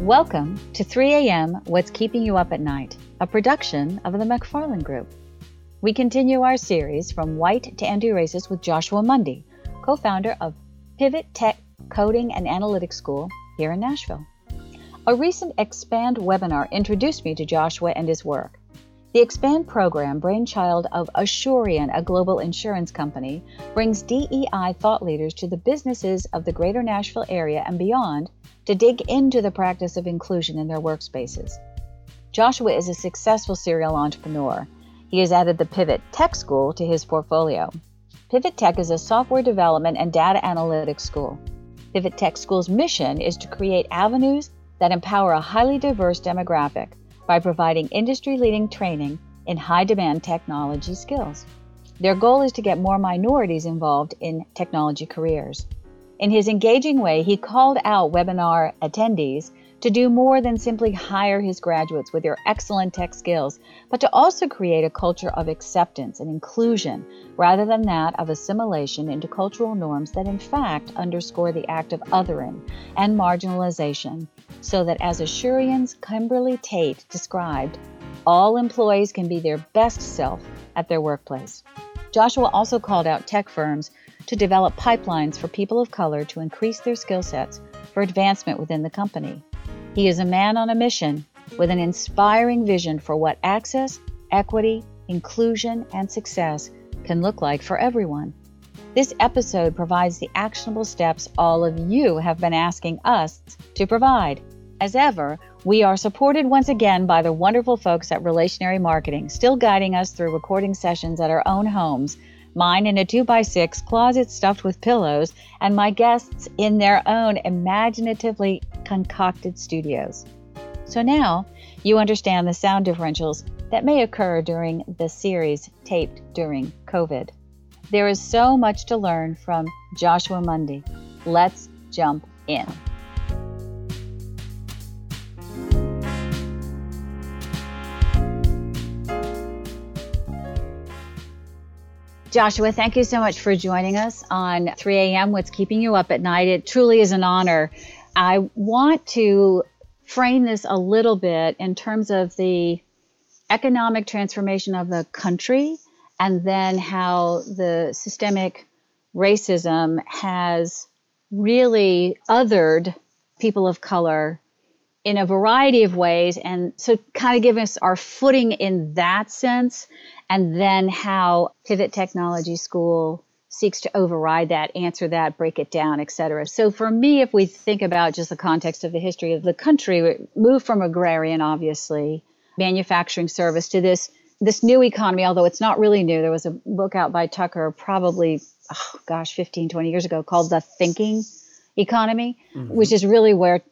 Welcome to 3 a.m. What's Keeping You Up at Night, a production of the McFarland Group. We continue our series from white to anti racist with Joshua Mundy, co founder of Pivot Tech Coding and Analytics School here in Nashville. A recent Expand webinar introduced me to Joshua and his work. The Expand program, brainchild of Asurion, a global insurance company, brings DEI thought leaders to the businesses of the greater Nashville area and beyond to dig into the practice of inclusion in their workspaces. Joshua is a successful serial entrepreneur. He has added the Pivot Tech School to his portfolio. Pivot Tech is a software development and data analytics school. Pivot Tech School's mission is to create avenues that empower a highly diverse demographic by providing industry leading training in high demand technology skills. Their goal is to get more minorities involved in technology careers. In his engaging way, he called out webinar attendees to do more than simply hire his graduates with their excellent tech skills, but to also create a culture of acceptance and inclusion rather than that of assimilation into cultural norms that in fact underscore the act of othering and marginalization, so that as Asurion's Kimberly Tate described, all employees can be their best self at their workplace. Joshua also called out tech firms to develop pipelines for people of color to increase their skill sets for advancement within the company. He is a man on a mission with an inspiring vision for what access, equity, inclusion, and success can look like for everyone. This episode provides the actionable steps all of you have been asking us to provide. As ever, we are supported once again by the wonderful folks at Relationary Marketing, still guiding us through recording sessions at our own homes mine in a 2x6 closet stuffed with pillows, and my guests in their own imaginatively concocted studios. So now you understand the sound differentials that may occur during the series taped during COVID. There is so much to learn from Joshua Mundy. Let's jump in. Joshua, thank you so much for joining us on 3 a.m. What's Keeping You Up at Night? It truly is an honor. I want to frame this a little bit in terms of the economic transformation of the country and then how the systemic racism has really othered people of color in a variety of ways. And so, kind of give us our footing in that sense and then how Pivot Technology School seeks to override that, answer that, break it down, et cetera. So for me, if we think about just the context of the history of the country, we moved from agrarian, obviously, manufacturing service to this this new economy, although it's not really new. There was a book out by Tucker probably, oh gosh, 15, 20 years ago called The Thinking Economy, mm-hmm. which is really where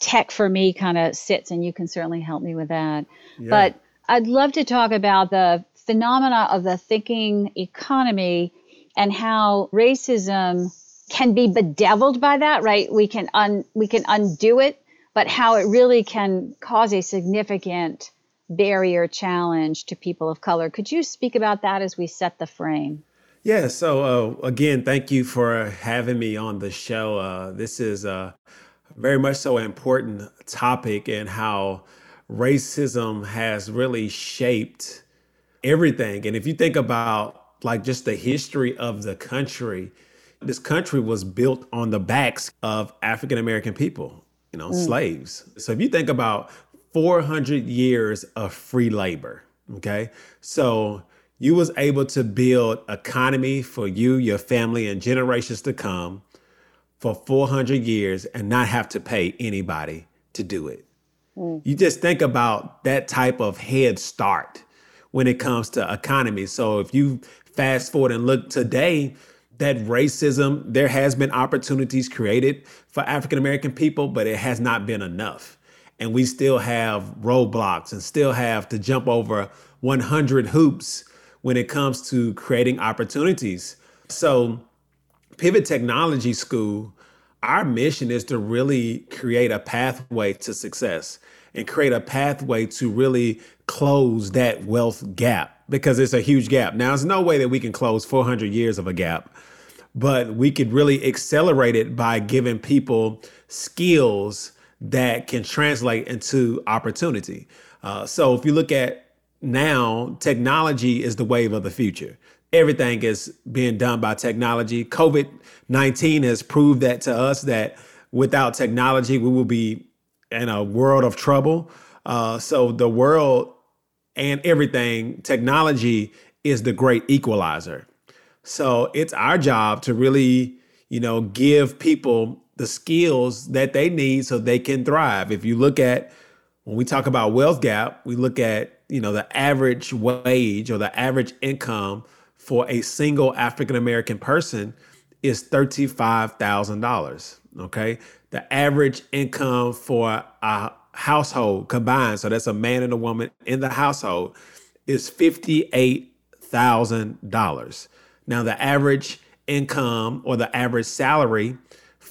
tech for me kind of sits, and you can certainly help me with that. Yeah. But I'd love to talk about the phenomena of the thinking economy and how racism can be bedeviled by that, right? We can un, we can undo it, but how it really can cause a significant barrier challenge to people of color. Could you speak about that as we set the frame? Yeah. So uh, again, thank you for having me on the show. Uh, this is a very much so important topic and how racism has really shaped everything. And if you think about like just the history of the country, this country was built on the backs of African American people, you know, mm. slaves. So if you think about 400 years of free labor, okay? So you was able to build economy for you, your family and generations to come for 400 years and not have to pay anybody to do it. Mm. You just think about that type of head start when it comes to economy. So if you fast forward and look today, that racism, there has been opportunities created for African American people, but it has not been enough. And we still have roadblocks and still have to jump over 100 hoops when it comes to creating opportunities. So, Pivot Technology School, our mission is to really create a pathway to success and create a pathway to really close that wealth gap because it's a huge gap. Now, there's no way that we can close 400 years of a gap, but we could really accelerate it by giving people skills that can translate into opportunity. Uh, so if you look at now, technology is the wave of the future. Everything is being done by technology. COVID 19 has proved that to us that without technology, we will be in a world of trouble. Uh, so the world and everything, technology is the great equalizer. So it's our job to really, you know, give people the skills that they need so they can thrive. If you look at when we talk about wealth gap, we look at, you know, the average wage or the average income for a single African American person is $35,000, okay? The average income for a household combined, so that's a man and a woman in the household, is $58,000. Now, the average income or the average salary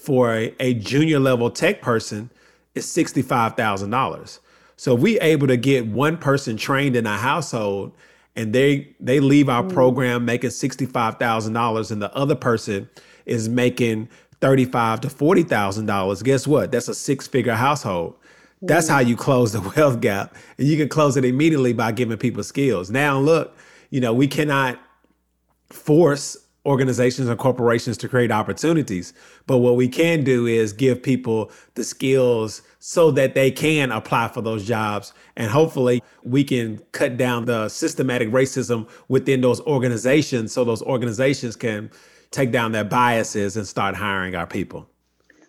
for a, a junior level tech person is $65,000. So we able to get one person trained in a household and they they leave our mm. program making $65,000 and the other person is making 35 to $40,000, guess what? That's a six-figure household. That's how you close the wealth gap. And you can close it immediately by giving people skills. Now, look, you know, we cannot force organizations and corporations to create opportunities. But what we can do is give people the skills so that they can apply for those jobs. And hopefully, we can cut down the systematic racism within those organizations so those organizations can take down their biases and start hiring our people.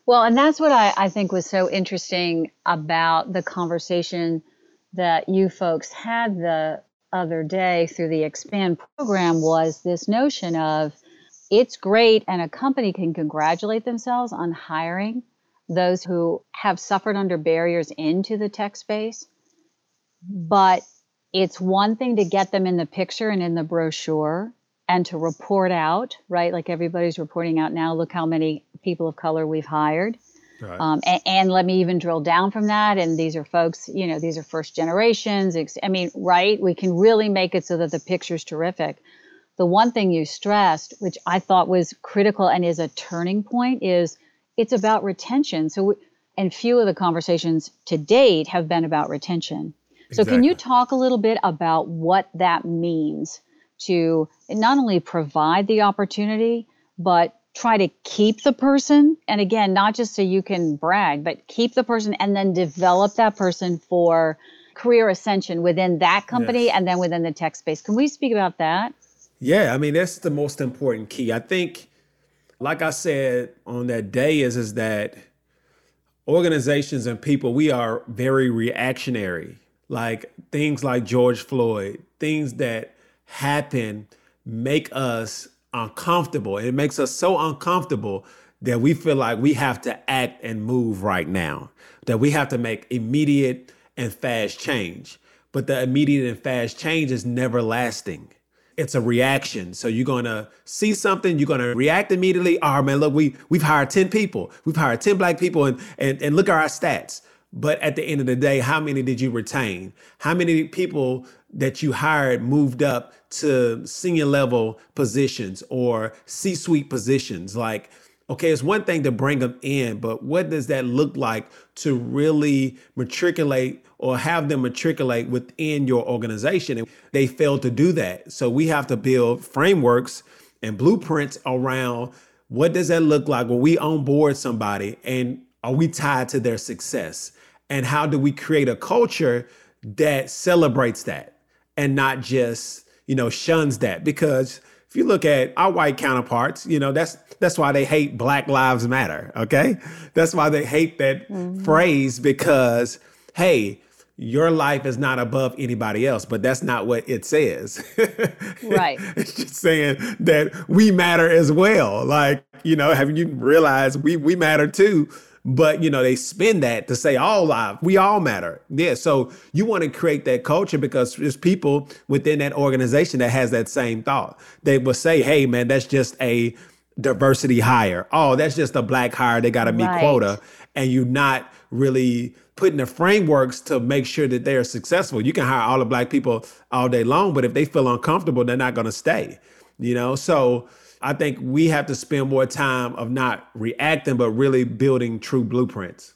Well, and that's what I, I think was so interesting about the conversation that you folks had the other day through the expand program was this notion of it's great and a company can congratulate themselves on hiring those who have suffered under barriers into the tech space but it's one thing to get them in the picture and in the brochure and to report out, right? Like everybody's reporting out now. Look how many people of color we've hired. Right. Um, and, and, let me even drill down from that. And these are folks, you know, these are first generations. I mean, right? We can really make it so that the picture's terrific. The one thing you stressed, which I thought was critical and is a turning point, is it's about retention. So, and few of the conversations to date have been about retention. So, can you talk a little bit about what that means to not only provide the opportunity, but try to keep the person. And again, not just so you can brag, but keep the person and then develop that person for career ascension within that company yes. and then within the tech space. Can we speak about that? Yeah, I mean that's the most important key. I think like I said on that day is is that organizations and people we are very reactionary. Like things like George Floyd, things that happen make us uncomfortable. It makes us so uncomfortable that we feel like we have to act and move right now, that we have to make immediate and fast change. But the immediate and fast change is never lasting. It's a reaction. So you're gonna see something, you're gonna react immediately. Oh man, look, we we've hired 10 people. We've hired 10 black people and and, and look at our stats. But at the end of the day, how many did you retain? How many people that you hired moved up to senior level positions or C suite positions? Like, okay, it's one thing to bring them in, but what does that look like to really matriculate or have them matriculate within your organization? And they fail to do that. So we have to build frameworks and blueprints around what does that look like when we onboard somebody and are we tied to their success? And how do we create a culture that celebrates that and not just, you know, shuns that? Because if you look at our white counterparts, you know, that's that's why they hate Black Lives Matter, okay? That's why they hate that mm-hmm. phrase because hey, your life is not above anybody else, but that's not what it says. right. It's just saying that we matter as well. Like, you know, have you realized we we matter too? but you know they spin that to say all lives, we all matter yeah so you want to create that culture because there's people within that organization that has that same thought they will say hey man that's just a diversity hire oh that's just a black hire they got to meet right. quota and you're not really putting the frameworks to make sure that they're successful you can hire all the black people all day long but if they feel uncomfortable they're not going to stay you know so I think we have to spend more time of not reacting, but really building true blueprints.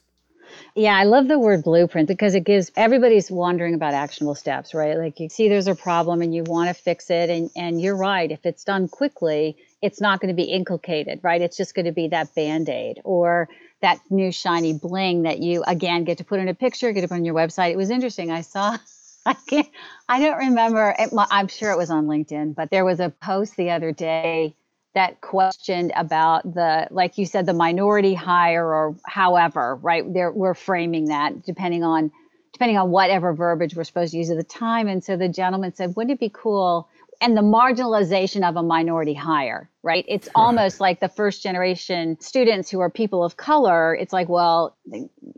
Yeah, I love the word blueprint because it gives everybody's wondering about actionable steps, right? Like you see there's a problem and you want to fix it and and you're right, if it's done quickly, it's not going to be inculcated, right? It's just going to be that band-aid or that new shiny bling that you again get to put in a picture, get to put on your website. It was interesting. I saw I can't I don't remember I'm sure it was on LinkedIn, but there was a post the other day that questioned about the like you said the minority hire or however right there we're framing that depending on depending on whatever verbiage we're supposed to use at the time and so the gentleman said wouldn't it be cool and the marginalization of a minority hire, right? It's almost like the first generation students who are people of color. It's like, well,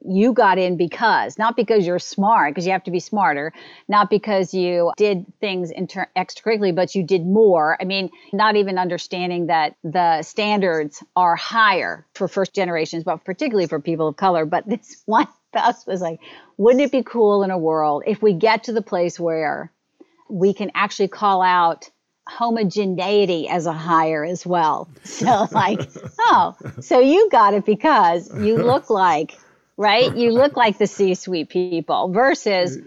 you got in because, not because you're smart, because you have to be smarter, not because you did things inter- extracurricularly, but you did more. I mean, not even understanding that the standards are higher for first generations, but particularly for people of color. But this one us was like, wouldn't it be cool in a world if we get to the place where we can actually call out homogeneity as a hire as well. So, like, oh, so you got it because you look like, right? You look like the C suite people versus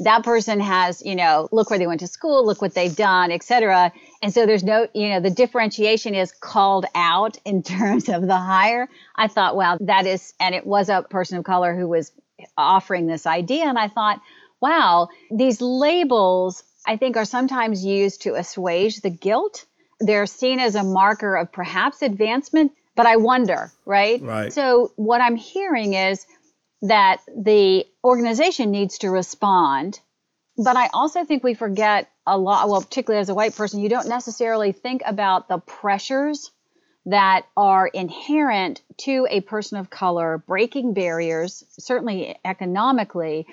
that person has, you know, look where they went to school, look what they've done, etc. And so there's no, you know, the differentiation is called out in terms of the hire. I thought, wow, that is, and it was a person of color who was offering this idea. And I thought, wow, these labels I think are sometimes used to assuage the guilt. They're seen as a marker of perhaps advancement, but I wonder, right? Right. So what I'm hearing is that the organization needs to respond, but I also think we forget a lot, well, particularly as a white person, you don't necessarily think about the pressures that are inherent to a person of color breaking barriers, certainly economically,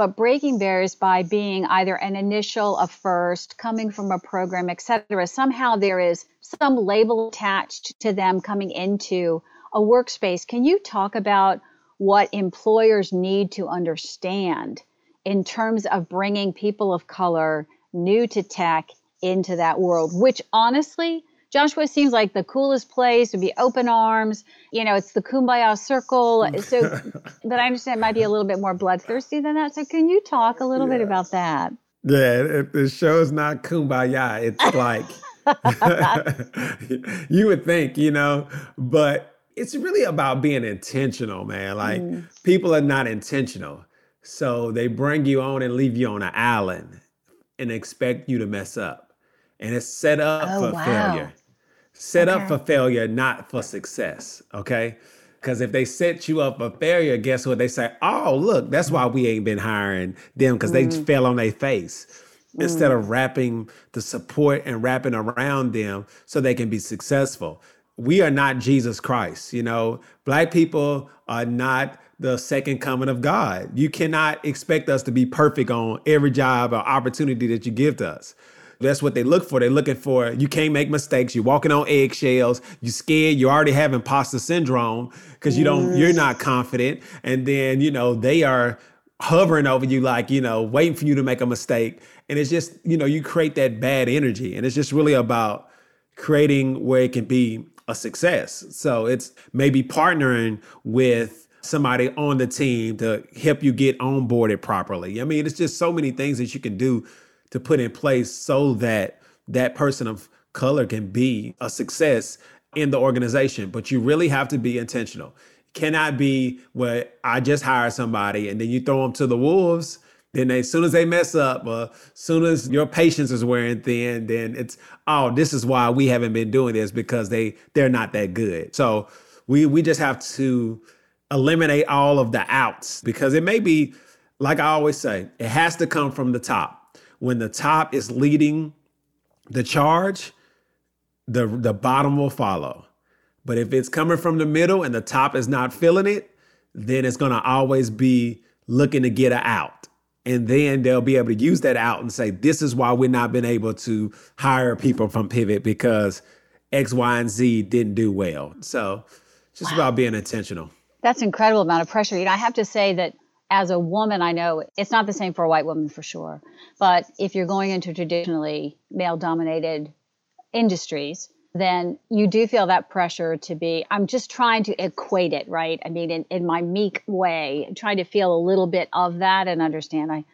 but breaking barriers by being either an initial, a first, coming from a program, etc. Somehow there is some label attached to them coming into a workspace. Can you talk about what employers need to understand in terms of bringing people of color new to tech into that world, which honestly Joshua seems like the coolest place would be open arms. You know, it's the kumbaya circle. So, but I understand it might be a little bit more bloodthirsty than that. So, can you talk a little yeah. bit about that? Yeah, the show's not kumbaya. It's like you would think, you know, but it's really about being intentional, man. Like mm. people are not intentional. So they bring you on and leave you on an island and expect you to mess up. And it's set up oh, for wow. failure set okay. up for failure, not for success. Okay. Because if they set you up for failure, guess what? They say, oh, look, that's why we ain't been hiring them because mm. they fell on their face. Mm. Instead of wrapping the support and wrapping around them so they can be successful. We are not Jesus Christ. You know, black people are not the second coming of God. You cannot expect us to be perfect on every job or opportunity that you give to us. That's what they look for. They're looking for you can't make mistakes. You're walking on eggshells. You're scared. You already have imposter syndrome because you don't. You're not confident. And then you know they are hovering over you like you know waiting for you to make a mistake. And it's just you know you create that bad energy. And it's just really about creating where it can be a success. So it's maybe partnering with somebody on the team to help you get onboarded properly. I mean, it's just so many things that you can do to put in place so that that person of color can be a success in the organization. But you really have to be intentional. cannot be where I just hire somebody and then you throw them to the wolves. Then they, as soon as they mess up, or as soon as your patience is wearing thin, then it's oh, this is why we haven't been doing this because they they're not that good. So we we just have to eliminate all of the outs because it may be like I always say, it has to come from the top when the top is leading the charge, the the bottom will follow. But if it's coming from the middle and the top is not feeling it, then it's going to always be looking to get an out. And then they'll be able to use that out and say, this is why we're not been able to hire people from Pivot because X, Y, and Z didn't do well. So just wow. about being intentional. That's incredible amount of pressure. You know, I have to say that as a woman, I know it's not the same for a white woman for sure. But if you're going into traditionally male dominated industries, then you do feel that pressure to be i'm just trying to equate it right i mean in, in my meek way trying to feel a little bit of that and understand i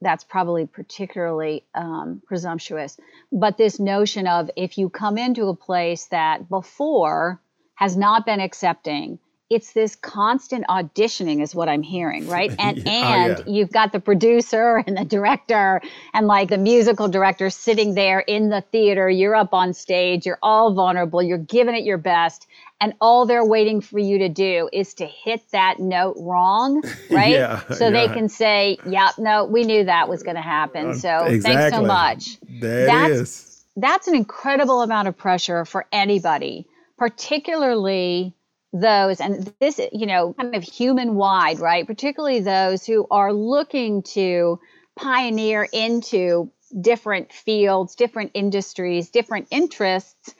that's probably particularly um, presumptuous but this notion of if you come into a place that before has not been accepting it's this constant auditioning is what i'm hearing right? And yeah. and oh, yeah. you've got the producer and the director and like the musical director sitting there in the theater. You're up on stage. You're all vulnerable. You're giving it your best. And all they're waiting for you to do is to hit that note wrong right? Yeah, so they can say yeah no we knew that was going to happen. Uh, so exactly. thanks so much. That that's, is. that's an incredible amount of pressure for anybody particularly those and this you know kind of human wide right? Particularly those who are looking to pioneer into different fields different industries different interests.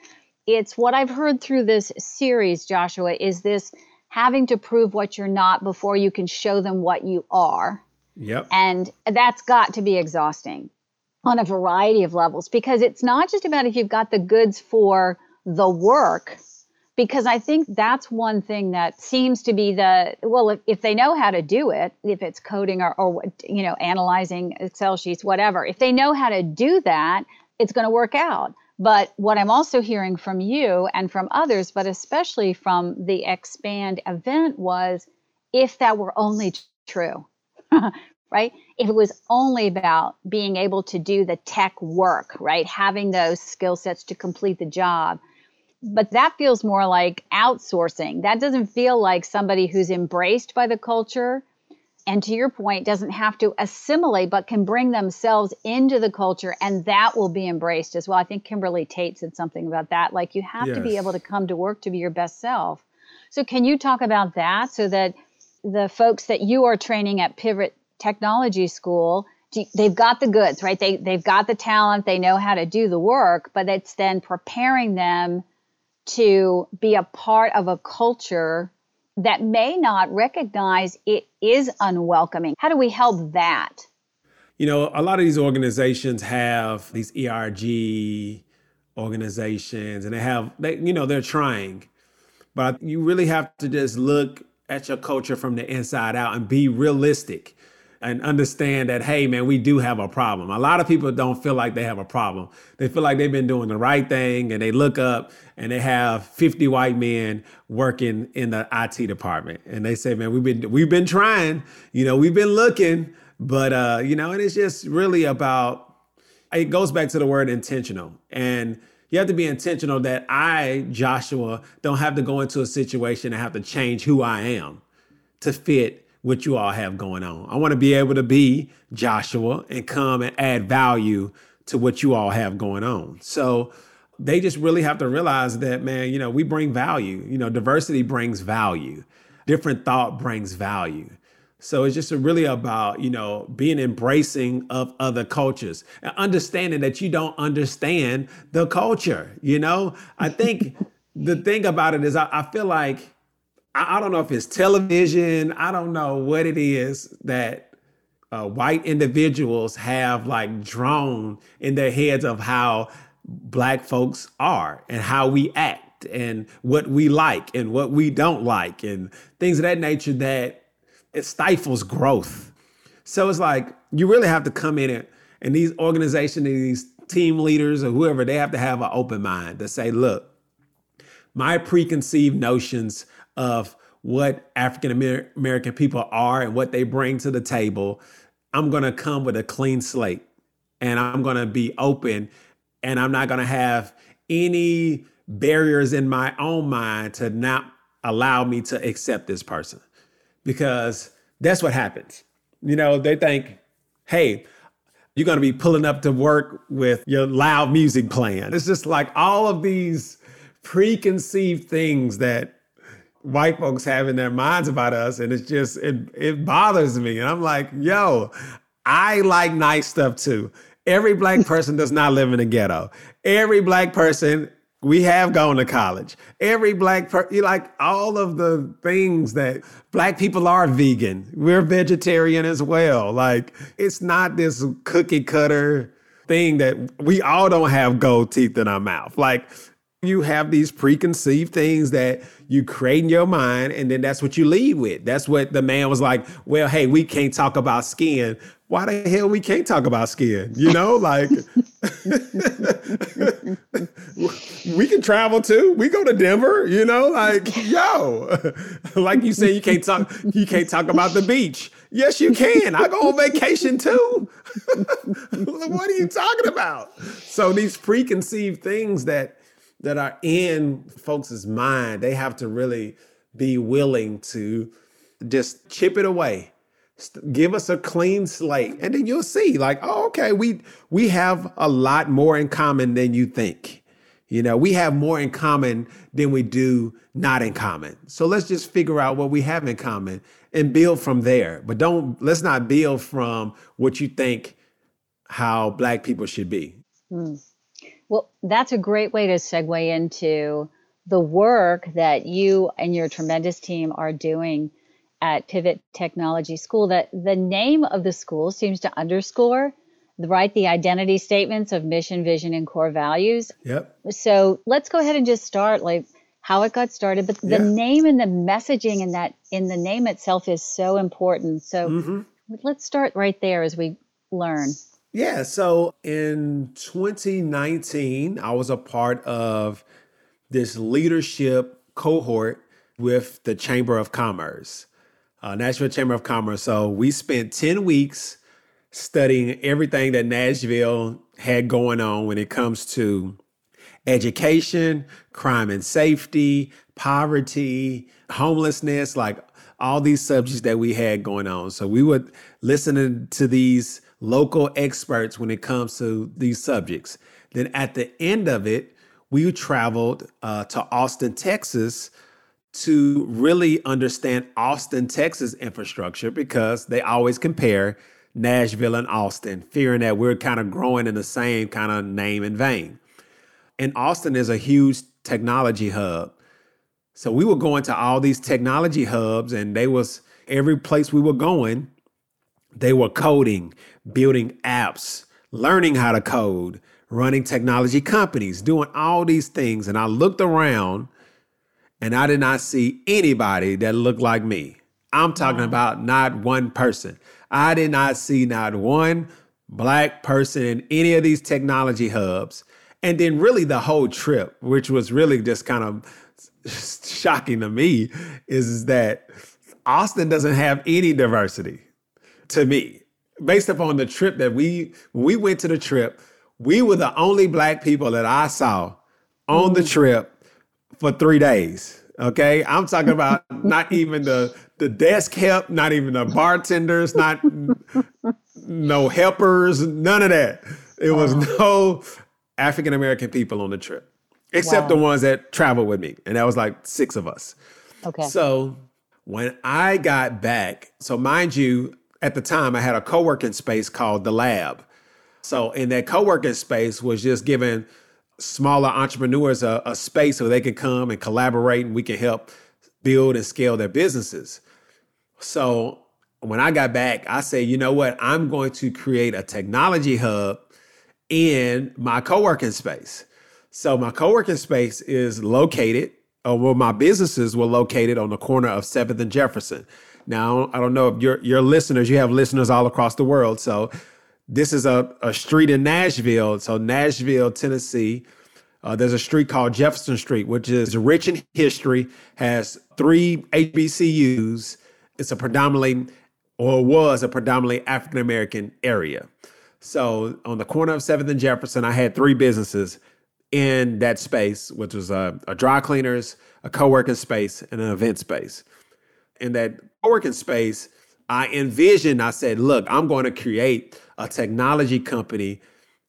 It's what i've heard through this series joshua is this having to prove what you're not before you can show them what you are. Yep. And that's got to be exhausting on a variety of levels because it's not just about if you've got the goods for the work because I think that's one thing that seems to be the well, if, if they know how to do it, if it's coding or, or you know analyzing Excel sheets, whatever, if they know how to do that, it's going to work out. But what I'm also hearing from you and from others, but especially from the Expand event, was if that were only true, right? If it was only about being able to do the tech work, right? Having those skill sets to complete the job but that feels more like outsourcing. That doesn't feel like somebody who's embraced by the culture and to your point doesn't have to assimilate but can bring themselves into the culture and that will be embraced as well. I think Kimberly Tate said something about that like you have yes. to be able to come to work to be your best self. So can you talk about that so that the folks that you are training at Pivot Technology School they've got the goods, right? They they've got the talent, they know how to do the work, but it's then preparing them to be a part of a culture that may not recognize it is unwelcoming. How do we help that? You know, a lot of these organizations have these ERG organizations and they have they you know, they're trying. But you really have to just look at your culture from the inside out and be realistic and understand that, hey, man, we do have a problem. A lot of people don't feel like they have a problem. They feel like they've been doing the right thing and they look up and they have 50 white men working in the IT department. And they say, man, we've been we've been trying, you know, we've been looking, but uh, you know, and it's just really about it goes back to the word intentional. And you have to be intentional that I, Joshua, don't have to go into a situation and have to change who I am to fit what you all have going on. I want to be able to be Joshua and come and add value to what you all have going on. So they just really have to realize that, man, you know, we bring value. You know, diversity brings value, different thought brings value. So it's just really about, you know, being embracing of other cultures and understanding that you don't understand the culture. You know, I think the thing about it is, I, I feel like I, I don't know if it's television. I don't know what it is that uh, white individuals have like drawn in their heads of how black folks are and how we act and what we like and what we don't like and things of that nature that it stifles growth. So it's like you really have to come in it and these organizations, these team leaders or whoever, they have to have an open mind to say, look, my preconceived notions of what African American people are and what they bring to the table, I'm going to come with a clean slate and I'm going to be open and I'm not going to have any barriers in my own mind to not allow me to accept this person because that's what happens. You know, they think, hey, you're going to be pulling up to work with your loud music playing. It's just like all of these preconceived things that white folks have in their minds about us and it's just it it bothers me. And i'm like yo i like nice stuff too. Every black person does not live in a ghetto. Every black person we have gone to college. Every black person you like all of the things that black people are vegan. We're vegetarian as well. Like it's not this cookie cutter thing that we all don't have gold teeth in our mouth. Like you have these preconceived things that you create in your mind and then that's what you lead with. That's what the man was like well hey we can't talk about skin. Why the hell we can't talk about skin? You know like we can travel too. We go to denver you know like yo like you say you can't talk you can't talk about the beach. Yes you can. I go on vacation too. What are you talking about? So these preconceived things that that are in folks' mind, they have to really be willing to just chip it away. Give us a clean slate, and then you'll see, like, oh, okay, we we have a lot more in common than you think. You know, we have more in common than we do not in common. So let's just figure out what we have in common and build from there. But don't let's not build from what you think how black people should be. Mm. Well, that's a great way to segue into the work that you and your tremendous team are doing at Pivot Technology School. That the name of the school seems to underscore the right the identity statements of mission, vision, and core values. Yep. So let's go ahead and just start like how it got started. But the yeah. name and the messaging in that in the name itself is so important. So mm-hmm. let's start right there as we learn. Yeah. So in 2019, I was a part of this leadership cohort with the Chamber of Commerce, uh, Nashville Chamber of Commerce. So we spent 10 weeks studying everything that Nashville had going on when it comes to education, crime and safety, poverty, homelessness, like all these subjects that we had going on. So we would listen to these local experts when it comes to these subjects. Then at the end of it, we traveled uh, to Austin, Texas to really understand Austin, Texas infrastructure because they always compare Nashville and Austin, fearing that we're kind of growing in the same kind of name and vein. And Austin is a huge technology hub. So we were going to all these technology hubs and they was every place we were going, they were coding, building apps, learning how to code, running technology companies, doing all these things. And I looked around and I did not see anybody that looked like me. I'm talking about not one person. I did not see not one black person in any of these technology hubs. And then, really, the whole trip, which was really just kind of shocking to me, is that Austin doesn't have any diversity to me based upon the trip that we we went to the trip, we were the only black people that I saw on the mm. trip for three days. Okay, I'm talking about not even the the desk help, not even the bartenders, not no helpers, none of that. It was no African American people on the trip, except wow. the ones that traveled with me, and that was like six of us. Okay. So when I got back, so mind you, at the time I had a co-working space called the lab. So in that co-working space was just giving smaller entrepreneurs a, a space so they could come and collaborate and we can help build and scale their businesses. So when I got back, I said, you know what? I'm going to create a technology hub in my co-working space. So my co-working space is located, or well, my businesses were located on the corner of 7th and Jefferson. Now, I don't know if your your listeners, you have listeners all across the world. So this is a, a street in Nashville. So Nashville, Tennessee. Uh, there's a street called Jefferson Street, which is rich in history, has three HBCUs. It's a predominantly, or was a predominantly African American area. So on the corner of 7th and Jefferson, I had three businesses in that space, which was a, a dry cleaners, a co-working space, and an event space in that working space, I envisioned, I said, look, I'm going to create a technology company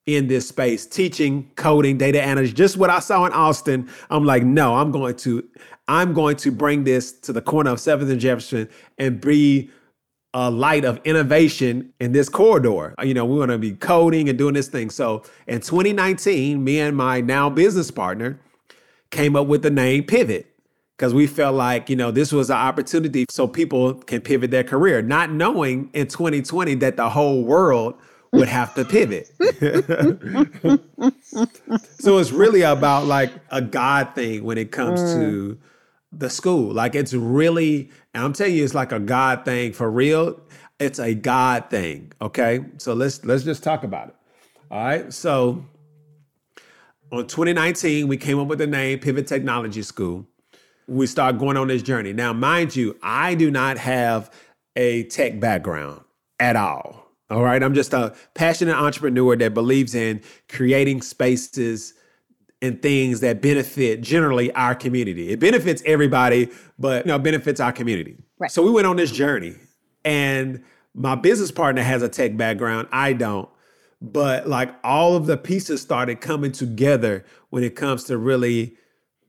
in this space, teaching coding, data analysis, just what I saw in Austin. I'm like, no, I'm going to, I'm going to bring this to the corner of 7th and Jefferson and be a light of innovation in this corridor. You know, we're going to be coding and doing this thing. So in 2019, me and my now business partner came up with the name Pivot because we felt like you know this was an opportunity so people can pivot their career not knowing in 2020 that the whole world would have to pivot. so it's really about like a God thing when it comes mm. to the school. Like it's really, I'm telling you, it's like a God thing for real. It's a God thing. Okay. So let's let's just talk about it. All right. So on 2019, we came up with the name Pivot Technology School. We start going on this journey. Now, mind you, I do not have a tech background at all. All right. I'm just a passionate entrepreneur that believes in creating spaces and things that benefit generally our community. It benefits everybody, but you know, benefits our community. Right. So we went on this journey. And my business partner has a tech background. I don't. But like all of the pieces started coming together when it comes to really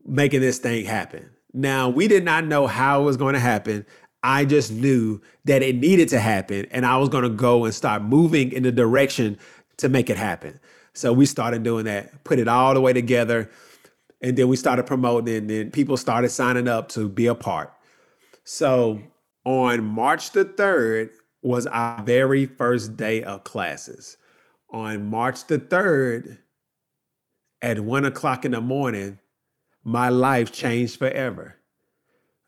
making this thing happen. Now, we did not know how it was going to happen. I just knew that it needed to happen and I was going to go and start moving in the direction to make it happen. So we started doing that, put it all the way together. And then we started promoting and then people started signing up to be a part. So on March the 3rd was our very first day of classes. On March the 3rd at one o'clock in the morning, my life changed forever.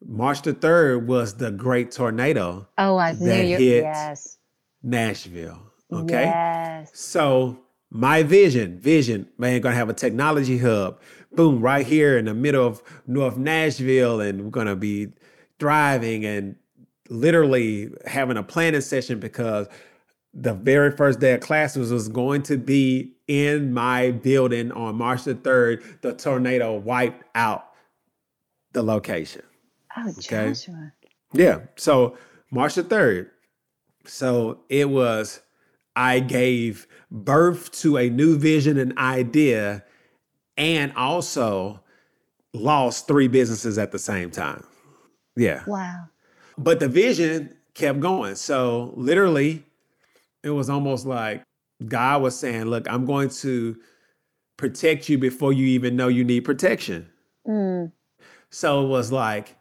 March the 3rd was the great tornado. Oh, I knew you. Hit yes. Nashville. Okay. Yes. So my vision, vision, man, gonna have a technology hub. Boom, right here in the middle of North Nashville, and we're gonna be thriving and literally having a planning session because the very first day of classes was going to be in my building on March the 3rd. The tornado wiped out the location. Oh, okay? Joshua. Yeah. So March the 3rd. So it was, I gave birth to a new vision and idea and also lost three businesses at the same time. Yeah. Wow. But the vision kept going. So literally, it was almost like God was saying, Look, I'm going to protect you before you even know you need protection. Mm. So it was like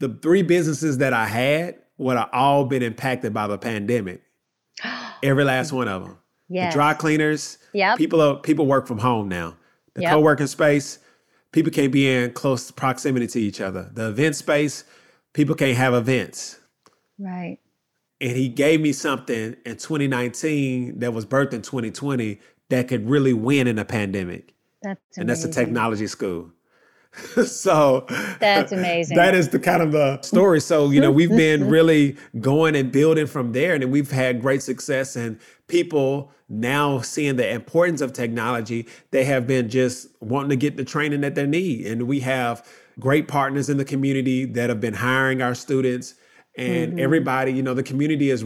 the three businesses that I had would have all been impacted by the pandemic. Every last one of them. Yes. The dry cleaners. Yeah. People are, people work from home now. The yep. co-working space, people can't be in close proximity to each other. The event space, people can't have events. Right. And he gave me something in 2019 that was birthed in 2020 that could really win in a pandemic. That's amazing. And that's a technology school. so that's amazing. That is the kind of the story. So, you know, we've been really going and building from there and we've had great success and people now seeing the importance of technology, they have been just wanting to get the training that they need. And we have great partners in the community that have been hiring our students and mm-hmm. everybody, you know, the community is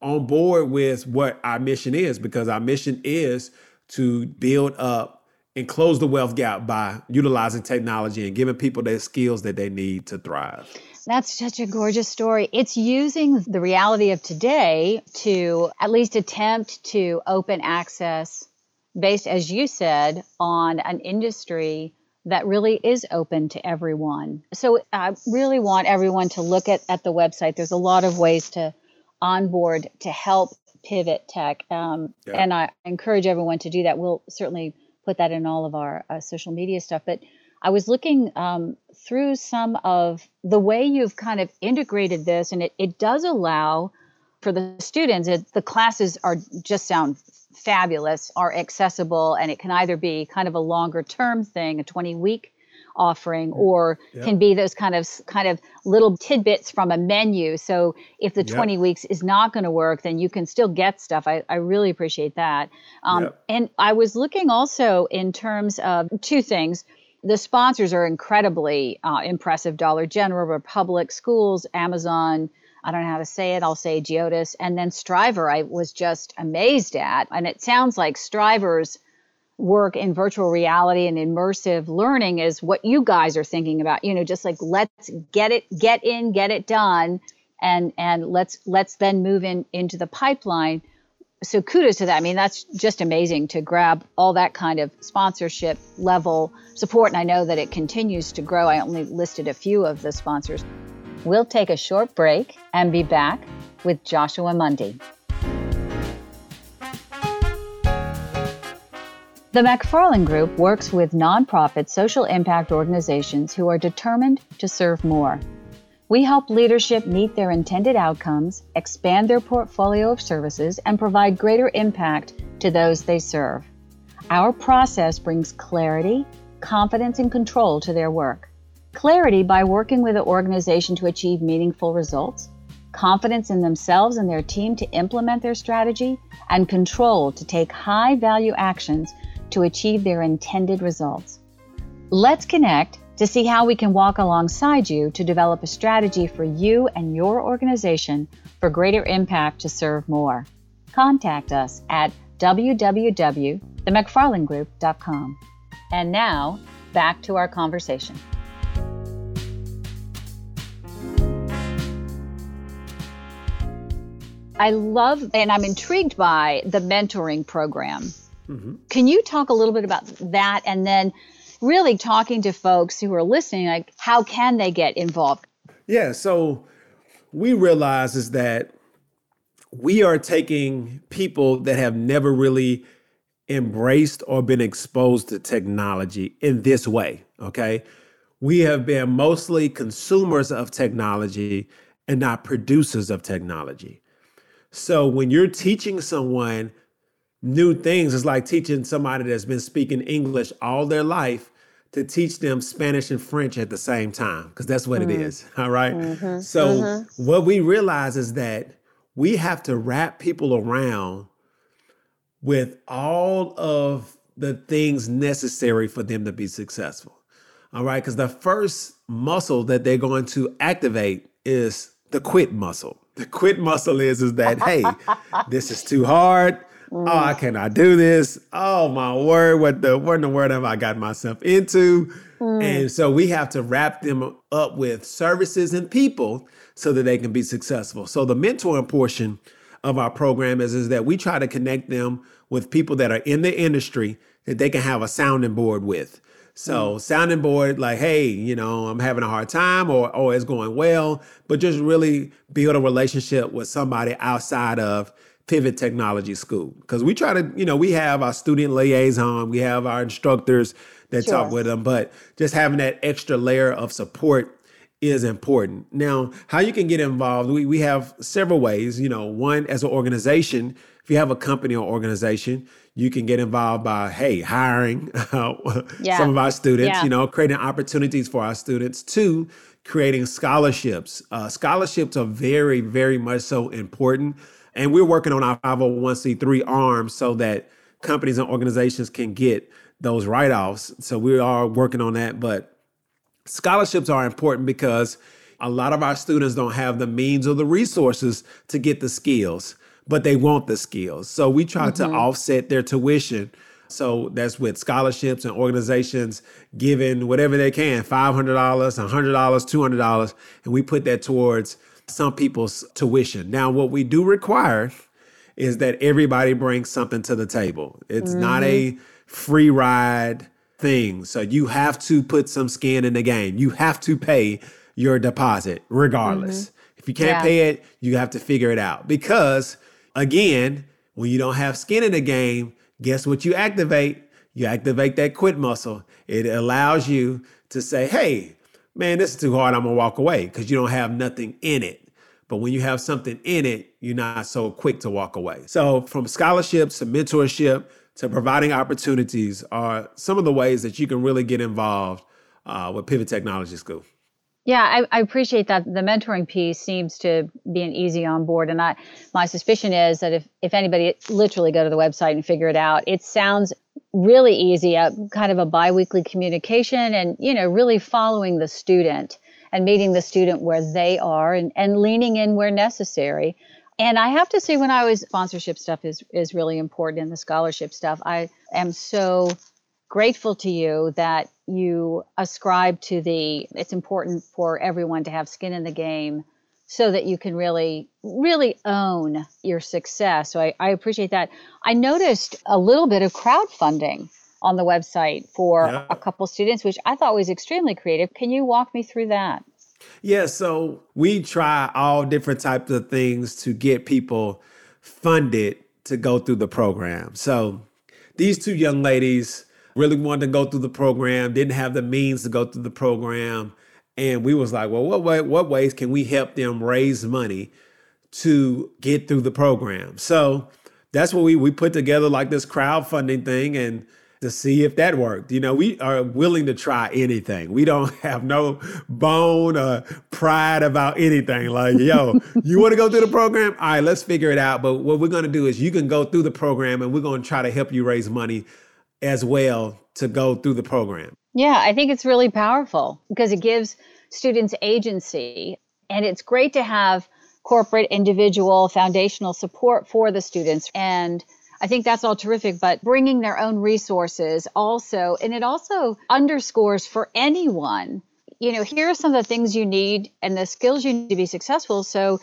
on board with what our mission is because our mission is to build up and close the wealth gap by utilizing technology and giving people the skills that they need to thrive. That's such a gorgeous story. It's using the reality of today to at least attempt to open access based, as you said, on an industry that really is open to everyone. So I really want everyone to look at, at the website. There's a lot of ways to onboard to help pivot tech. Um, yeah. And I encourage everyone to do that. We'll certainly put that in all of our uh, social media stuff. But I was looking um, through some of the way you've kind of integrated this, and it, it does allow for the students, it, the classes are just sound fabulous, are accessible, and it can either be kind of a longer term thing, a 20 week offering or yep. can be those kind of kind of little tidbits from a menu so if the yep. 20 weeks is not going to work then you can still get stuff i, I really appreciate that um, yep. and i was looking also in terms of two things the sponsors are incredibly uh, impressive dollar general republic schools amazon I don't know how to say it. I'll say Geodis. And then Strivr, I was just amazed at. And it sounds like Strivr's work in virtual reality and immersive learning is what you guys are thinking about you know just like let's get it get in get it done and and let's let's then move in into the pipeline so kudos to that i mean that's just amazing to grab all that kind of sponsorship level support and i know that it continues to grow i only listed a few of the sponsors we'll take a short break and be back with joshua mundy The McFarland Group works with nonprofit social impact organizations who are determined to serve more. We help leadership meet their intended outcomes, expand their portfolio of services, and provide greater impact to those they serve. Our process brings clarity, confidence, and control to their work. Clarity by working with the organization to achieve meaningful results, confidence in themselves and their team to implement their strategy, and control to take high value actions to achieve their intended results. Let's connect to see how we can walk alongside you to develop a strategy for you and your organization for greater impact to serve more. Contact us at www.themcfarlandgroup.com. And now, back to our conversation. I love and I'm intrigued by the mentoring program. Mm-hmm. Can you talk a little bit about that and then really talking to folks who are listening like how can they get involved? Yeah, so we realize is that we are taking people that have never really embraced or been exposed to technology in this way, okay? We have been mostly consumers of technology and not producers of technology. So when you're teaching someone new things, it's like teaching somebody that's been speaking English all their life to teach them Spanish and French at the same time, because that's what mm. it is. All right? mm-hmm. So mm-hmm. what we realize is that we have to wrap people around with all of the things necessary for them to be successful. All right, because the first muscle that they're going to activate is the quit muscle. The quit muscle is is that hey, this is too hard. Mm. Oh, I cannot do this. Oh my word, what the what in the world have I got myself into? Mm. And so we have to wrap them up with services and people so that they can be successful. So the mentoring portion of our program is, is that we try to connect them with people that are in the industry that they can have a sounding board with. So mm. sounding board, like, hey, you know, I'm having a hard time or oh, it's going well, but just really build a relationship with somebody outside of Pivot Technology School. Because we try to, you know, we have our student liaison, we have our instructors that sure. talk with them, but just having that extra layer of support is important. Now, how you can get involved, we, we have several ways. You know, one, as an organization, if you have a company or organization, you can get involved by hey hiring yeah. some of our students yeah. you know creating opportunities for our students two creating scholarships. Uh, scholarships are very very much so important. And we're working on our 501c3 arm so that companies and organizations can get those write-offs. So we are working on that. But scholarships are important because a lot of our students don't have the means or the resources to get the skills but they want the skills. So we try mm-hmm. to offset their tuition. So that's with scholarships and organizations giving whatever they can $500, $100, $200, and we put that towards some people's tuition. Now, what we do require is that everybody brings something to the table. It's mm-hmm. not a mm-hmm. free ride thing. So you have to put some skin in the game. You have to pay your deposit regardless. Mm-hmm. If you can't yeah. pay it, you have to figure it out because Again, when you don't have skin in the game, guess what you activate? You activate that quit muscle. It allows you to say, hey, man, this is too hard. I'm going to walk away because you don't have nothing in it. But when you have something in it, you're not so quick to walk away. So, from scholarships to mentorship to providing opportunities are some of the ways that you can really get involved uh, with Pivot Technology School. Yeah, I, I, appreciate that. The mentoring piece seems to be an easy on board, and I, my suspicion is that if if anybody literally go to the website and figure it out, it sounds really easy. A kind of a biweekly communication, and you know, really following the student and meeting the student where they are, and and leaning in where necessary. And I have to say, when I was sponsorship stuff is is really important, and the scholarship stuff, I am so grateful to you that you ascribe to the it's important for everyone to have skin in the game so that you can really really own your success. So i, I appreciate that. I noticed a little bit of crowdfunding on the website for yeah. a couple students which i thought was extremely creative. Can you walk me through that? Yeah so we try all different types of things to get people funded to go through the program. So these two young ladies really wanted to go through the program, didn't have the means to go through the program. And we was like, well, what way, what ways can we help them raise money to get through the program? So that's what we we put together like this crowdfunding thing and to see if that worked. You know, we are willing to try anything. We don't have no bone or pride about anything. Like, yo, you want to go through the program? All right, let's figure it out. But what we're going to do is you can go through the program and we're going to try to help you raise money as well to go through the program. Yeah, I think it's really powerful because it gives students agency. And it's great to have corporate, individual, foundational support for the students. And I think that's all terrific, but bringing their own resources also, and it also underscores for anyone, you know, here are some of the things you need and the skills you need to be successful. So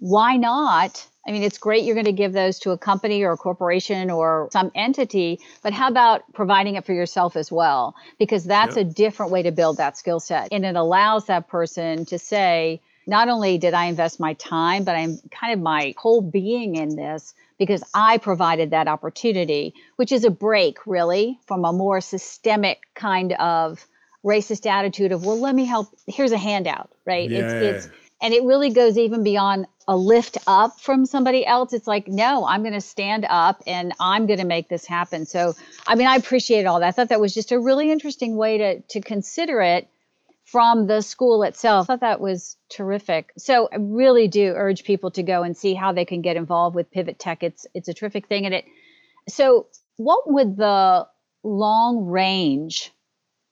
why not? I mean, it's great you're going to give those to a company or a corporation or some entity, but how about providing it for yourself as well? Because that's yep. a different way to build that skill set. And it allows that person to say, not only did I invest my time, but I'm kind of my whole being in this because I provided that opportunity, which is a break really from a more systemic kind of racist attitude of, well, let me help. Here's a handout, right? Yeah. It's, it's, and it really goes even beyond a lift up from somebody else. It's like, no, I'm going to stand up and I'm going to make this happen. So, I mean, I appreciate all that. I thought that was just a really interesting way to, to consider it from the school itself. I thought that was terrific. So I really do urge people to go and see how they can get involved with Pivot Tech. It's it's a terrific thing. And it so what would the long range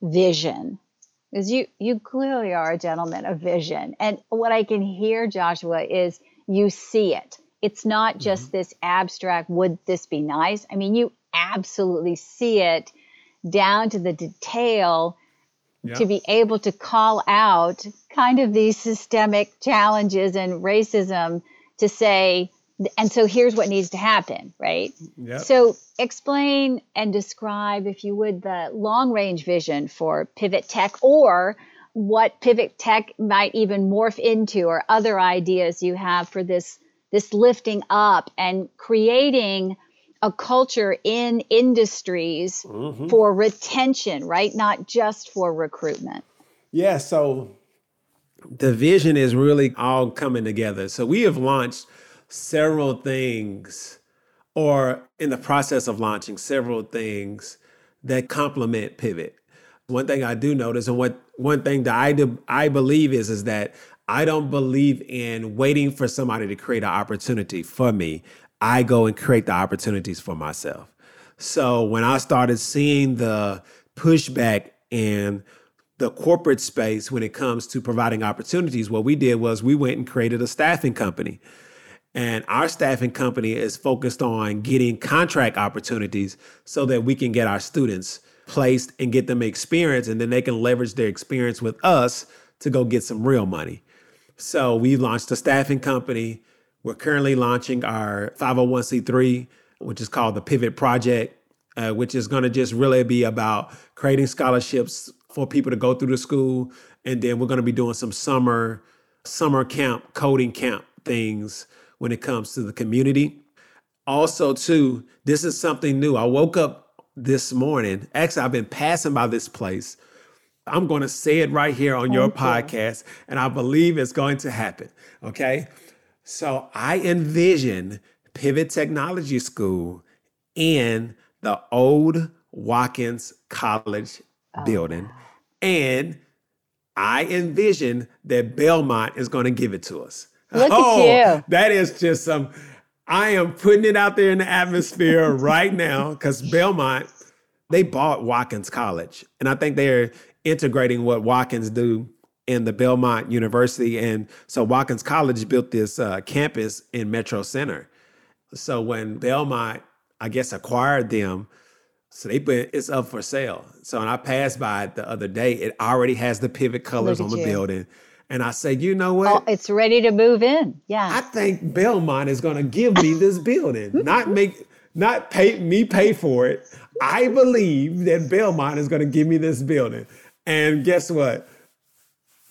vision because you you clearly are a gentleman of vision. And what i can hear joshua is you see it. It's not just mm-hmm. this abstract would this be nice? I mean you absolutely see it down to the detail to be able to call out kind of these systemic challenges and racism to say, and so here's what needs to happen, right? Yep. So explain and describe, if you would, the long range vision for Pivot Tech or what Pivot Tech might even morph into or other ideas you have for this this lifting up and creating a culture in industries mm-hmm. for retention, right? Not just for recruitment. Yeah. So the vision is really all coming together. So we have launched several things, or in the process of launching several things that complement Pivot. One thing I do notice, and what one thing that I do, I believe is is that I don't believe in waiting for somebody to create an opportunity for me. I go and create the opportunities for myself. So when I started seeing the pushback in the corporate space when it comes to providing opportunities, what we did was we went and created a staffing company. And our staffing company is focused on getting contract opportunities so that we can get our students placed and get them experience, and then they can leverage their experience with us to go get some real money. So we launched a staffing company we're currently launching our 501c3, which is called the Pivot Project, uh, which is going to just really be about creating scholarships for people to go through the school. And then we're going to be doing some summer summer camp, coding camp things when it comes to the community. Also, too, this is something new. I woke up this morning. Actually, I've been passing by this place. I'm going to say it right here on your you. podcast, and I believe it's going to happen. Okay. So I envision Pivot Technology School in the old Watkins College oh. building. And I envision that Belmont is going to give it to us. Look oh, at you. That is just some, I am putting it out there in the atmosphere right now because Belmont, they bought Watkins College. And I think they're integrating what Watkins do in the Belmont University. And so Watkins College built this uh, campus in Metro Center. So when Belmont, I guess, acquired them, so they put it's up for sale. So when I passed by it the other day, it already has the pivot colors on the you. building. And I said, you know what? Oh, it's ready to move in. Yeah. I think Belmont is gonna give me this building, not make not pay me pay for it. I believe that Belmont is gonna give me this building. And guess what?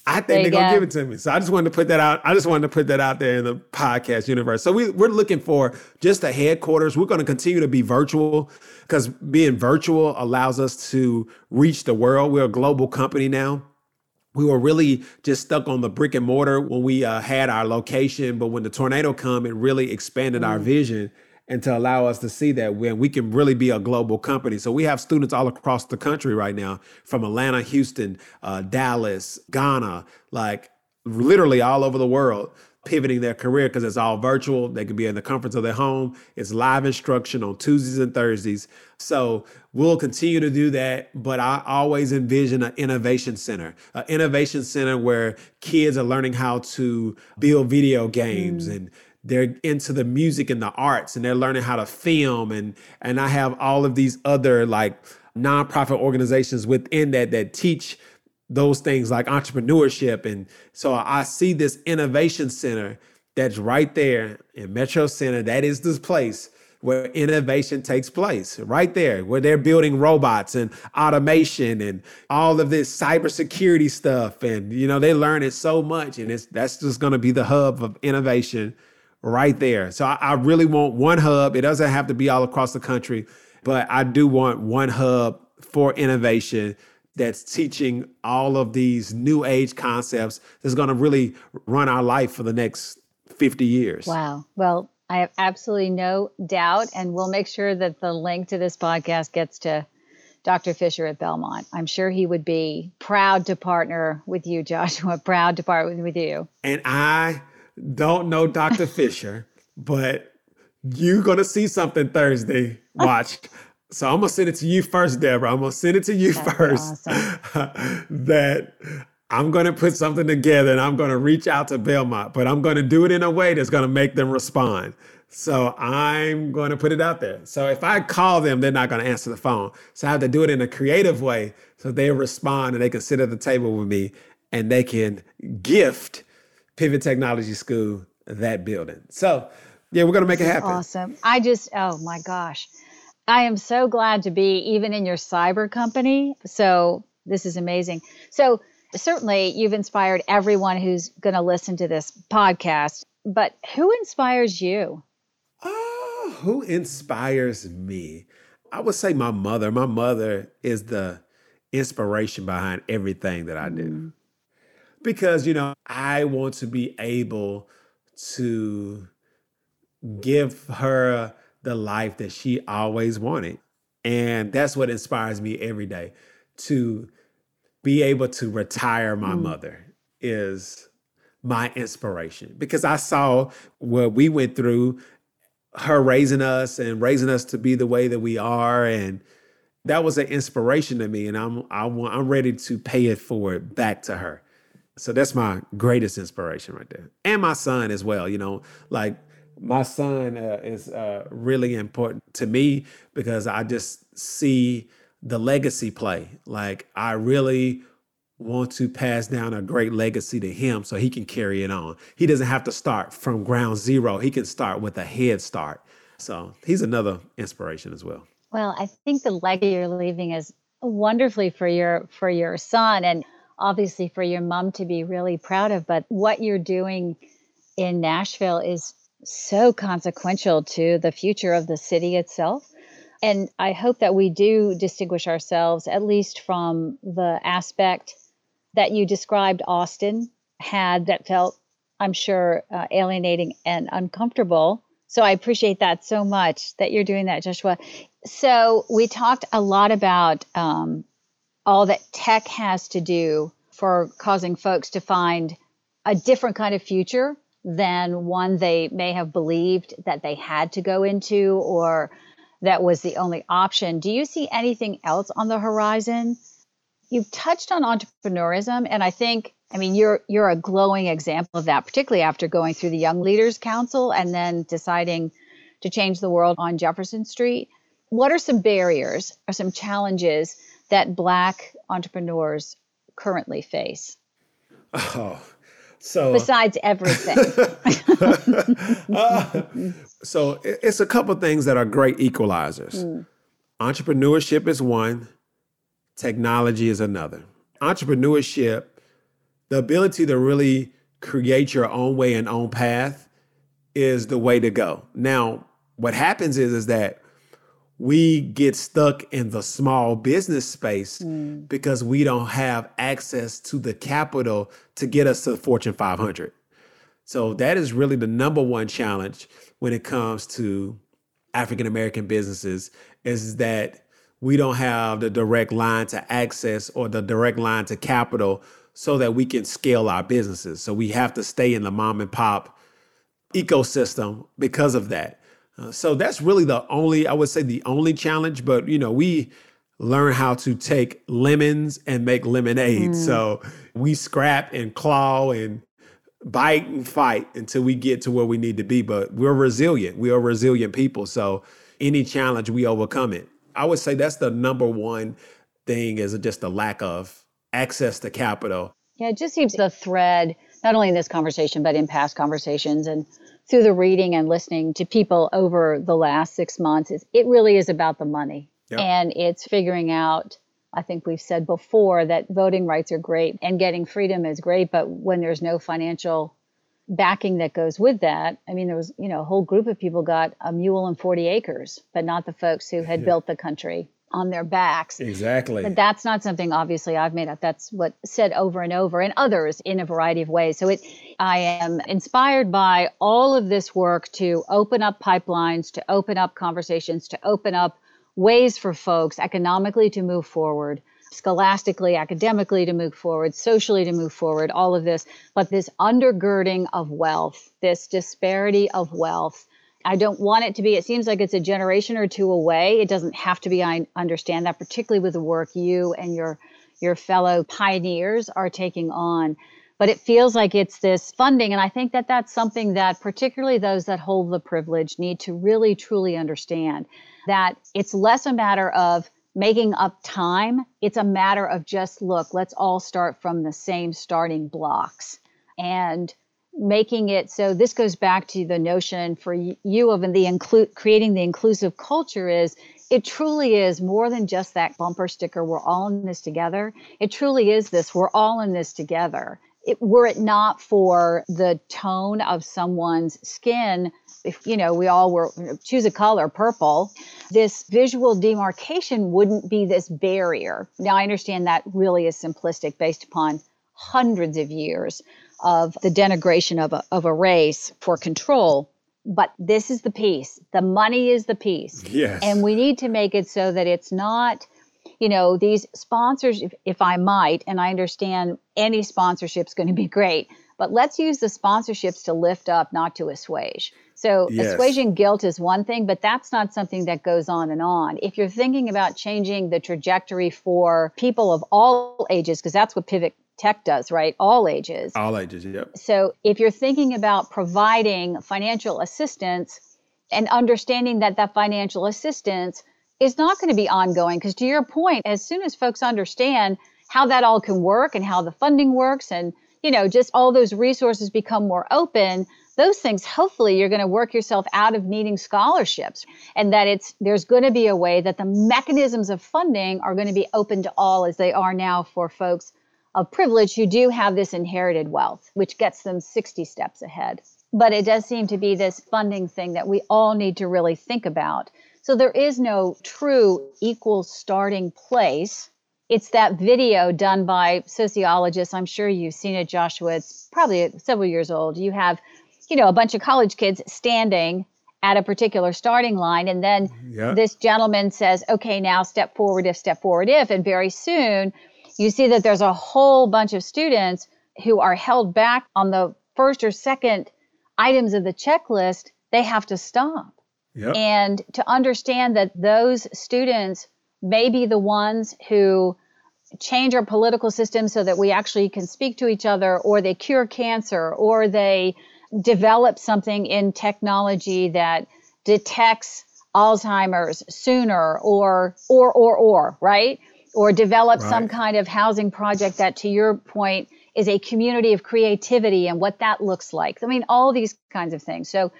I think they're gonna give it to me. So I just wanted to put that out. I just wanted to put that out there in the podcast universe. So we, we're looking for just a headquarters. We're going to continue to be virtual because being virtual allows us to reach the world. We're a global company now. We were really just stuck on the brick and mortar when we uh, had our location, but when the tornado come, it really expanded mm. our vision and to allow us to see that when we can really be a global company. So we have students all across the country right now from Atlanta, Houston, uh, Dallas, Ghana, like literally all over the world pivoting their career because it's all virtual. They can be in the comforts of their home. It's live instruction on Tuesdays and Thursdays. So we'll continue to do that. But I always envision an innovation center, an innovation center where kids are learning how to build video games mm. and they're into the music and the arts and they're learning how to film and and I have all of these other like nonprofit organizations within that that teach those things like entrepreneurship and so I see this innovation center that's right there in Metro Center that is this place where innovation takes place right there where they're building robots and automation and all of this cybersecurity stuff and you know they learn it so much and it's that's just to be the hub of innovation right there. So I, I, really want one hub. It doesn't have to be all across the country, but I do want one hub for innovation that's teaching all of these new age concepts that's going to really run our life for the next 50 years. Wow. Well, I have absolutely no doubt, and we'll make sure that the link to this podcast gets to Dr. Fisher at Belmont. I'm sure he would be proud to partner with you, Joshua, proud to partner with you. And I don't know Dr. Fisher, but you're gonna see something Thursday. Watch. So I'm gonna send it to you first, Deborah. I'm gonna send it to you That's first. Awesome. that I'm gonna put something together and I'm gonna reach out to Belmont, but I'm gonna do it in a way that's gonna make them respond. So I'm going to put it out there. So if I call them, they're not going to answer the phone. So I have to do it in a creative way so they respond and they can sit at the table with me and they can gift Pivot Technology School, that building. So, yeah, we're going to make it happen. Awesome. I just, oh my gosh. I am so glad to be even in your cyber company. So, this is amazing. So, certainly you've inspired everyone who's going to listen to this podcast, but who inspires you? Oh, who inspires me? I would say my mother. My mother is the inspiration behind everything that I do. Mm because you know I want to be able to give her the life that she always wanted. And that's what inspires me every day to be able to retire my mm. mother is my inspiration because I saw what we went through her raising us and raising us to be the way that we are and that was an inspiration to me and I'm I want, I'm ready to pay it forward back to her. So that's my greatest inspiration right there. And my son as well, you know, like my son uh, is uh, really important to me because I just see the legacy play. Like I really want to pass down a great legacy to him so he can carry it on. He doesn't have to start from ground zero. He can start with a head start. So he's another inspiration as well. Well, I think the legacy you're leaving is wonderfully for your for your son and obviously for your mom to be really proud of, but what you're doing in Nashville is so consequential to the future of the city itself. And I hope that we do distinguish ourselves, at least from the aspect that you described Austin had that felt, I'm sure, uh, alienating and uncomfortable. So I appreciate that so much that you're doing that, Joshua. So we talked a lot about um, all that tech has to do for causing folks to find a different kind of future than one they may have believed that they had to go into or that was the only option. Do you see anything else on the horizon? You've touched on entrepreneurism and I think I mean you're you're a glowing example of that particularly after going through the Young Leaders Council and then deciding to change the world on Jefferson Street. What are some barriers or some challenges that Black entrepreneurs currently face? Oh, so besides everything. uh, so it's a couple things that are great equalizers. Mm. Entrepreneurship is one, technology is another. Entrepreneurship the ability to really create your own way and own path is the way to go. Now, what happens is is that we get stuck in the small business space mm. because we don't have access to the capital to get us to the Fortune 500. So that is really the number one challenge when it comes to African American businesses is that we don't have the direct line to access or the direct line to capital so that we can scale our businesses. So we have to stay in the mom and pop ecosystem because of that. Uh, so that's really the only, I would say, the only challenge. But, you know, we learn how to take lemons and make lemonade. Mm. So we scrap and claw and bite and fight until we get to where we need to be. But we're resilient. We are resilient people. So any challenge, we overcome it. I would say that's the number one thing is just the lack of access to capital. Yeah, it just seems the thread, not only in this conversation, but in past conversations and through the reading and listening to people over the last six months, is it really is about the money. Yep. And it's figuring out, I think we've said before that voting rights are great and getting freedom is great, but when there's no financial backing that goes with that, I mean, there was, you know, a whole group of people got a mule and 40 acres, but not the folks who had yeah. built the country on their backs. Exactly. But that's not something obviously I've made up. That's what said over and over and others in a variety of ways. So it I am inspired by all of this work to open up pipelines, to open up conversations, to open up ways for folks economically to move forward, scholastically, academically to move forward, socially to move forward, all of this, but this undergirding of wealth, this disparity of wealth I don't want it to be, it seems like it's a generation or two away. It doesn't have to be. I understand that, particularly with the work you and your your fellow pioneers are taking on. But it feels like it's this funding. And I think that that's something that particularly those that hold the privilege need to really, truly understand that it's less a matter of making up time. It's a matter of just look, let's all start from the same starting blocks. And making it so this goes back to the notion for you of the include creating the inclusive culture is it truly is more than just that bumper sticker we're all in this together. It truly is this we're all in this together. It, were it not for the tone of someone's skin if you know we all were choose a color purple this visual demarcation wouldn't be this barrier. Now i understand that really is simplistic based upon hundreds of years of the denigration of a, of a race for control. But this is the piece. The money is the piece. Yes. And we need to make it so that it's not, you know, these sponsors, if, if I might, and I understand any sponsorship is going to be great, but let's use the sponsorships to lift up, not to assuage. So yes. assuaging guilt is one thing, but that's not something that goes on and on. If you're thinking about changing the trajectory for people of all ages, because that's what Pivot tech does, right? All ages. All ages, yep. So if you're thinking about providing financial assistance and understanding that that financial assistance is not going to be ongoing, because to your point, as soon as folks understand how that all can work and how the funding works and you know just all those resources become more open those things hopefully you're going to work yourself out of needing scholarships and that it's there's going to be a way that the mechanisms of funding are going to be open to all as they are now for folks of privilege who do have this inherited wealth, which gets them 60 steps ahead. But it does seem to be this funding thing that we all need to really think about. So there is no true equal starting place. It's that video done by sociologists. I'm sure you've seen it, Joshua. It's probably several years old. You have, you know, a bunch of college kids standing at a particular starting line. And then this gentleman says, okay, now step forward if, step forward if. And very soon you see that there's a whole bunch of students who are held back on the first or second items of the checklist, they have to stop. Yep. And to understand that those students may be the ones who change our political system so that we actually can speak to each other, or they cure cancer, or they develop something in technology that detects Alzheimer's sooner, or, or, or, or, right? or develop right. some kind of housing project that, to your point, is a community of creativity and what that looks like. I mean, all these kinds of things. So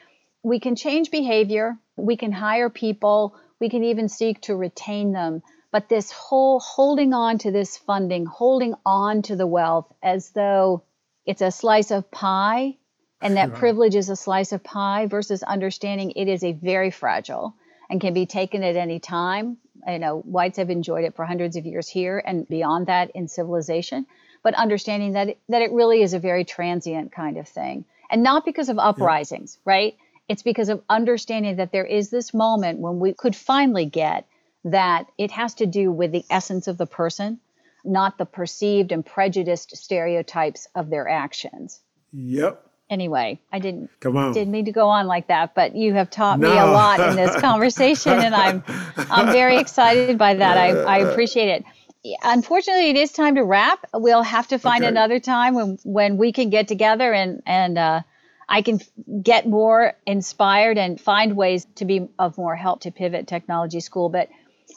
we can change behavior, we can hire people, we can even seek to retain them. but this whole holding on to this funding, holding on to the wealth as though it's a slice of pie and that right. privilege is a slice of pie versus understanding it is a very fragile and can be taken at any time. You know, whites have enjoyed it for hundreds of years here and beyond that in civilization, but understanding that it, that it really is a very transient kind of thing. And not because of uprisings, yeah. right? It's because of understanding that there is this moment when we could finally get that it has to do with the essence of the person, not the perceived and prejudiced stereotypes of their actions. Yep. Anyway, I didn't Come on. didn't mean to go on like that, but you have taught no. me a lot in this conversation and I'm I'm very excited by that. I, I appreciate it. Unfortunately, it is time to wrap. We'll have to find okay. another time when when we can get together and and uh, I can get more inspired and find ways to be of more help to Pivot Technology School. But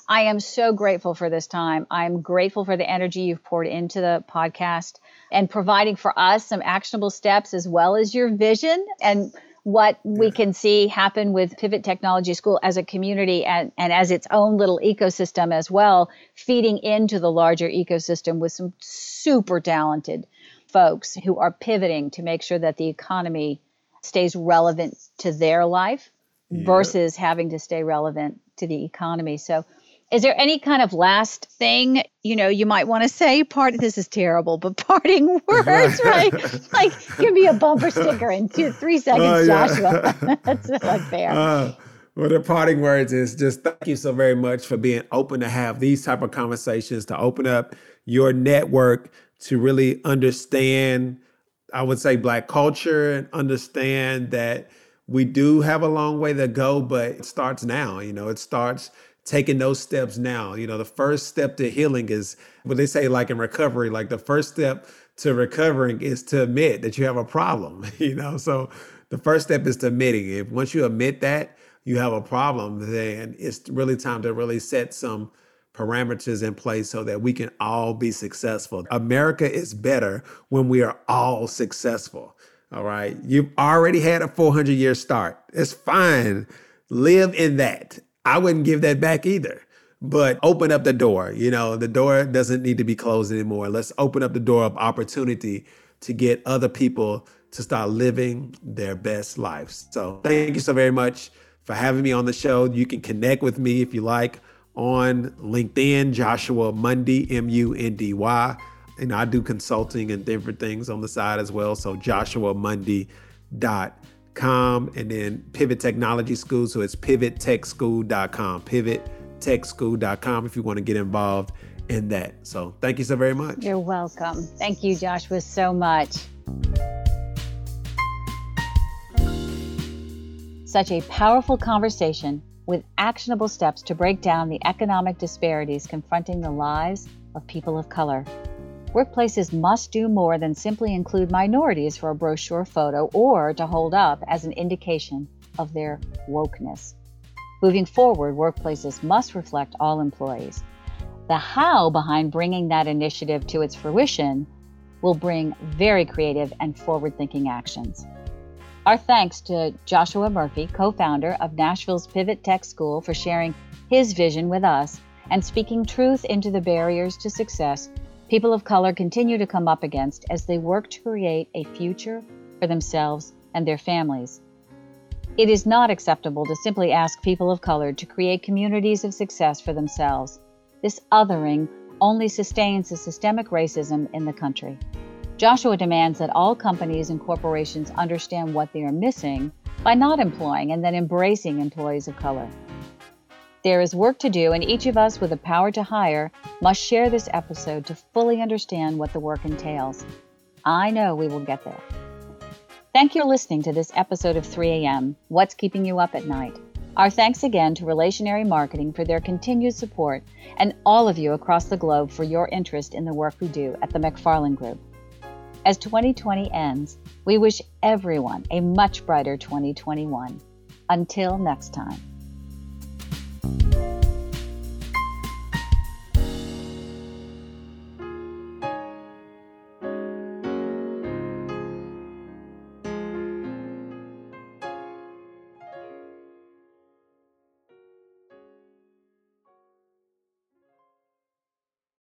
I am so grateful for this time. I'm grateful for the energy you've poured into the podcast and providing for us some actionable steps as well as your vision and what we can see happen with Pivot Technology School as a community and, and as its own little ecosystem as well, feeding into the larger ecosystem with some super talented folks who are pivoting to make sure that the economy stays relevant to their life yep. versus having to stay relevant to the economy. So is there any kind of last thing you know you might want to say? Part this is terrible but parting words right. like give me a bumper sticker in two three seconds uh, yeah. joshua. That's not fair. Uh, well the parting words is just thank you so very much for being open to have these type of conversations to open up your network to really understand i would say black culture and understand that we do have a long way to go but it starts now you know it starts taking those steps now. You know, the first step to healing is what they say, like in recovery, like the first step to recovering is to admit that you have a problem, you know? So the first step is to admitting it. Once you admit that you have a problem, then it's really time to really set some parameters in place so that we can all be successful. America is better when we are all successful. All right. You've already had a 400 year start. It's fine. Live in that I wouldn't give that back either. But open up the door. You know, the door doesn't need to be closed anymore. Let's open up the door of opportunity to get other people to start living their best lives. So thank you so very much for having me on the show. You can connect with me if you like on LinkedIn, Joshua Mundy, M U N D Y. And I do consulting and different things on the side as well. So Joshua Mundy dot com and then Pivot Technology School. So it's pivottechschool.com, pivottechschool.com if you want to get involved in that. So thank you so very much. You're welcome. Thank you, Joshua, so much. Such a powerful conversation with actionable steps to break down the economic disparities confronting the lives of people of color. Workplaces must do more than simply include minorities for a brochure photo or to hold up as an indication of their wokeness. Moving forward, workplaces must reflect all employees. The how behind bringing that initiative to its fruition will bring very creative and forward thinking actions. Our thanks to Joshua Mundy, co founder of Nashville's Pivot Tech School, for sharing his vision with us and speaking truth into the barriers to success people of color continue to come up against as they work to create a future for themselves and their families. It is not acceptable to simply ask people of color to create communities of success for themselves. This othering only sustains the systemic racism in the country. Joshua demands that all companies and corporations understand what they are missing by not employing and then embracing employees of color. There is work to do, and each of us with the power to hire must share this episode to fully understand what the work entails. I know we will get there. Thank you for listening to this episode of 3 a.m. What's Keeping You Up at Night? Our thanks again to Relationary Marketing for their continued support and all of you across the globe for your interest in the work we do at the McFarland Group. As 2020 ends, we wish everyone a much brighter 2021. Until next time you